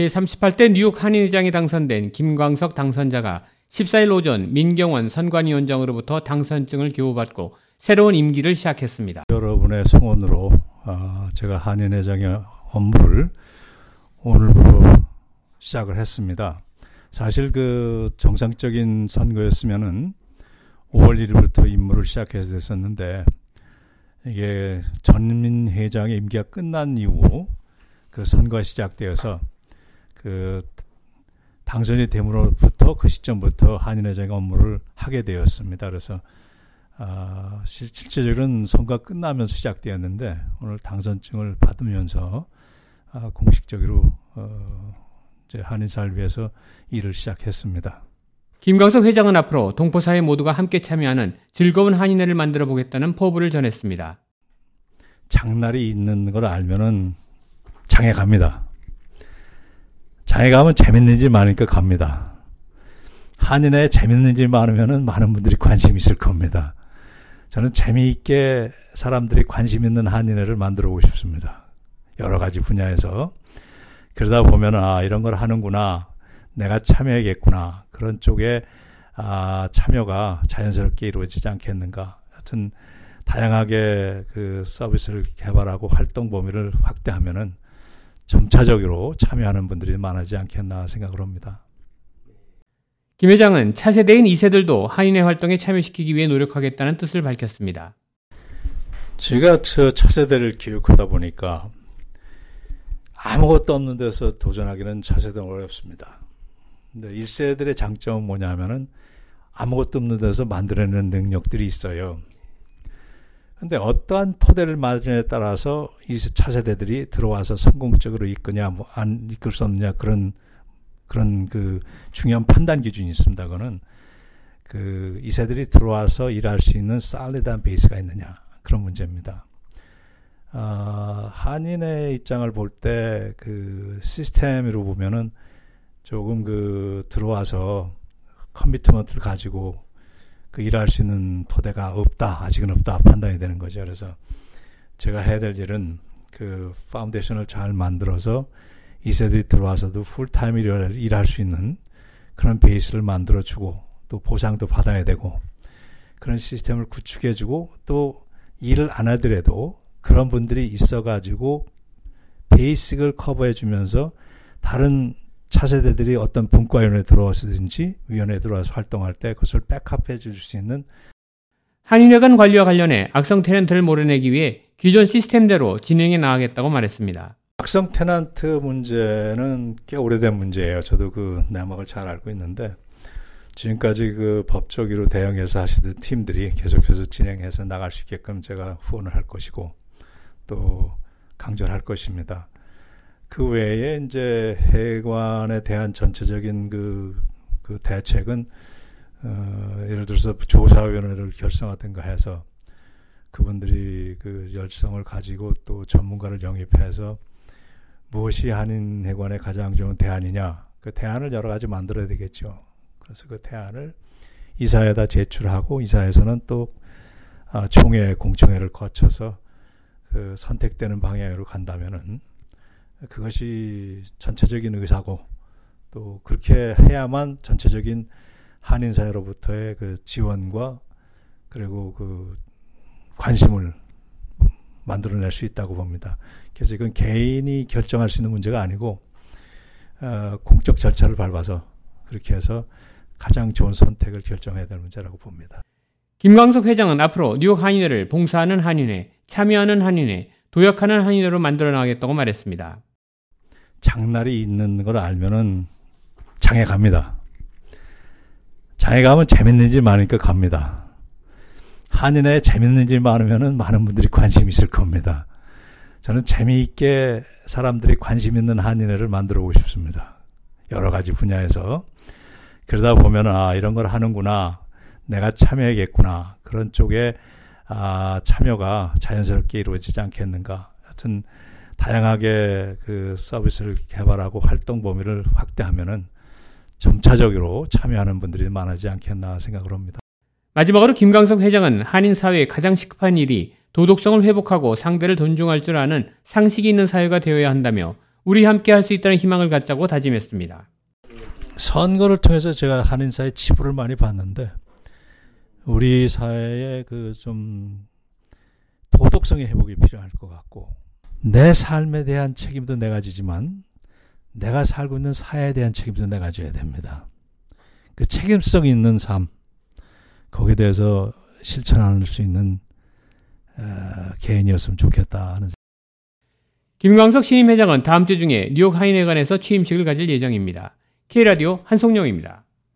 제38대 뉴욕 한인회장에 당선된 김광석 당선자가 14일 오전 민경원 선관위원장으로부터 당선증을 교부받고 새로운 임기를 시작했습니다. 여러분의 성원으로 아, 제가 한인회장의 업무를 오늘부로 시작을 했습니다. 사실 그 정상적인 선거였으면은 5월 1일부터 임무를 시작해서 됐었는데 이게 전민 회장의 임기가 끝난 이후 그 선거가 시작되어서 그 당선이 됨으로부터 그 시점부터 한인회장의 업무를 하게 되었습니다. 그래서 아, 실질적으로는 선거가 끝나면서 시작되었는데 오늘 당선증을 받으면서 아, 공식적으로 어, 이제 한인사를 위해서 일을 시작했습니다. 김광석 회장은 앞으로 동포사회 모두가 함께 참여하는 즐거운 한인회를 만들어 보겠다는 포부를 전했습니다. 장날이 있는 걸 알면은 장에 갑니다. 장에 가면 재밌는 일 많으니까 갑니다. 한인회 재밌는 일 많으면은 많은 분들이 관심 있을 겁니다. 저는 재미있게 사람들이 관심 있는 한인회를 만들어 보고 싶습니다. 여러 가지 분야에서. 그러다 보면, 아, 이런 걸 하는구나. 내가 참여해야겠구나. 그런 쪽에, 아, 참여가 자연스럽게 이루어지지 않겠는가. 하여튼, 다양하게 그 서비스를 개발하고 활동 범위를 확대하면은 점차적으로 참여하는 분들이 많아지지 않겠나 생각을 합니다. 김 회장은 차세대인 2세들도 한인회 활동에 참여시키기 위해 노력하겠다는 뜻을 밝혔습니다. 제가 저 차세대를 교육하다 보니까 아무것도 없는 데서 도전하기는 차세대는 어렵습니다. 근데 1세들의 장점은 뭐냐면은 아무것도 없는 데서 만들어내는 능력들이 있어요. 근데 어떠한 토대를 마련에 따라서 이 차세대들이 들어와서 성공적으로 이끄냐, 뭐 안 이끌 수 없느냐 그런 그런 그 중요한 판단 기준이 있습니다. 그거는 그 이세들이 들어와서 일할 수 있는 살리드한 베이스가 있느냐 그런 문제입니다. 어, 한인의 입장을 볼 때 그 시스템으로 보면은 조금 그 들어와서 commitment를 가지고 그 일할 수 있는 토대가 없다 아직은 없다 판단이 되는 거죠. 그래서 제가 해야 될 일은 그 foundation을 잘 만들어서 이세들이 들어와서도 풀타임을 일할 수 있는 그런 베이스를 만들어주고 또 보상도 받아야 되고 그런 시스템을 구축해주고 또 일을 안 하더라도 그런 분들이 있어가지고 베이식을 커버해주면서 다른 차세대들이 어떤 분과위원회에 들어와서든지 위원회에 들어와서 활동할 때 그것을 백업해 줄 수 있는 한인회관 관리와 관련해 악성 테넌트를 몰아내기 위해 기존 시스템대로 진행해 나가겠다고 말했습니다. 악성 테넌트 문제는 꽤 오래된 문제예요. 저도 그 내막을 잘 알고 있는데 지금까지 그 법적으로 대응해서 하시던 팀들이 계속해서 진행해서 나갈 수 있게끔 제가 후원을 할 것이고 또 강조를 할 것입니다. 그 외에 이제 해관에 대한 전체적인 그, 그 대책은 어, 예를 들어서 조사위원회를 결성하든가 해서 그분들이 그 열성을 가지고 또 전문가를 영입해서 무엇이 한인 해관의 가장 좋은 대안이냐 그 대안을 여러 가지 만들어야 되겠죠. 그래서 그 대안을 이사회에다 제출하고 이사회에서는 또 아, 총회 공청회를 거쳐서 그 선택되는 방향으로 간다면은 그것이 전체적인 의사고 또 그렇게 해야만 전체적인 한인 사회로부터의 그 지원과 그리고 그 관심을 만들어낼 수 있다고 봅니다. 그래서 이건 개인이 결정할 수 있는 문제가 아니고 어, 공적 절차를 밟아서 그렇게 해서 가장 좋은 선택을 결정해야 될 문제라고 봅니다. 김광석 회장은 앞으로 뉴욕 한인회를 봉사하는 한인회, 참여하는 한인회, 도약하는 한인회로 만들어 나가겠다고 말했습니다. 장날이 있는 걸 알면은 장에 갑니다. 장에 가면 재밌는 일 많으니까 갑니다. 한인에 재밌는 일 많으면은 많은 분들이 관심 있을 겁니다. 저는 재미있게 사람들이 관심 있는 한인회를 만들어 보고 싶습니다. 여러 가지 분야에서. 그러다 보면, 아, 이런 걸 하는구나. 내가 참여해야겠구나. 그런 쪽에, 아, 참여가 자연스럽게 이루어지지 않겠는가. 하여튼, 다양하게 그 서비스를 개발하고 활동 범위를 확대하면은 점차적으로 참여하는 분들이 많아지지 않겠나 생각을 합니다. 마지막으로 김광석 회장은 한인 사회에 가장 시급한 일이 도덕성을 회복하고 상대를 존중할 줄 아는 상식이 있는 사회가 되어야 한다며 우리 함께 할 수 있다는 희망을 갖자고 다짐했습니다. 선거를 통해서 제가 한인 사회 치부를 많이 봤는데 우리 사회에 그좀 도덕성의 회복이 필요할 것 같고 내 삶에 대한 책임도 내가 지지만 내가 살고 있는 사회에 대한 책임도 내가 져야 됩니다. 그 책임성 있는 삶 거기에 대해서 실천할 수 있는 어, 개인이었으면 좋겠다 하는 김광석 신임 회장은 다음 주 중에 뉴욕 하이네관에서 취임식을 가질 예정입니다. K라디오 한송영입니다.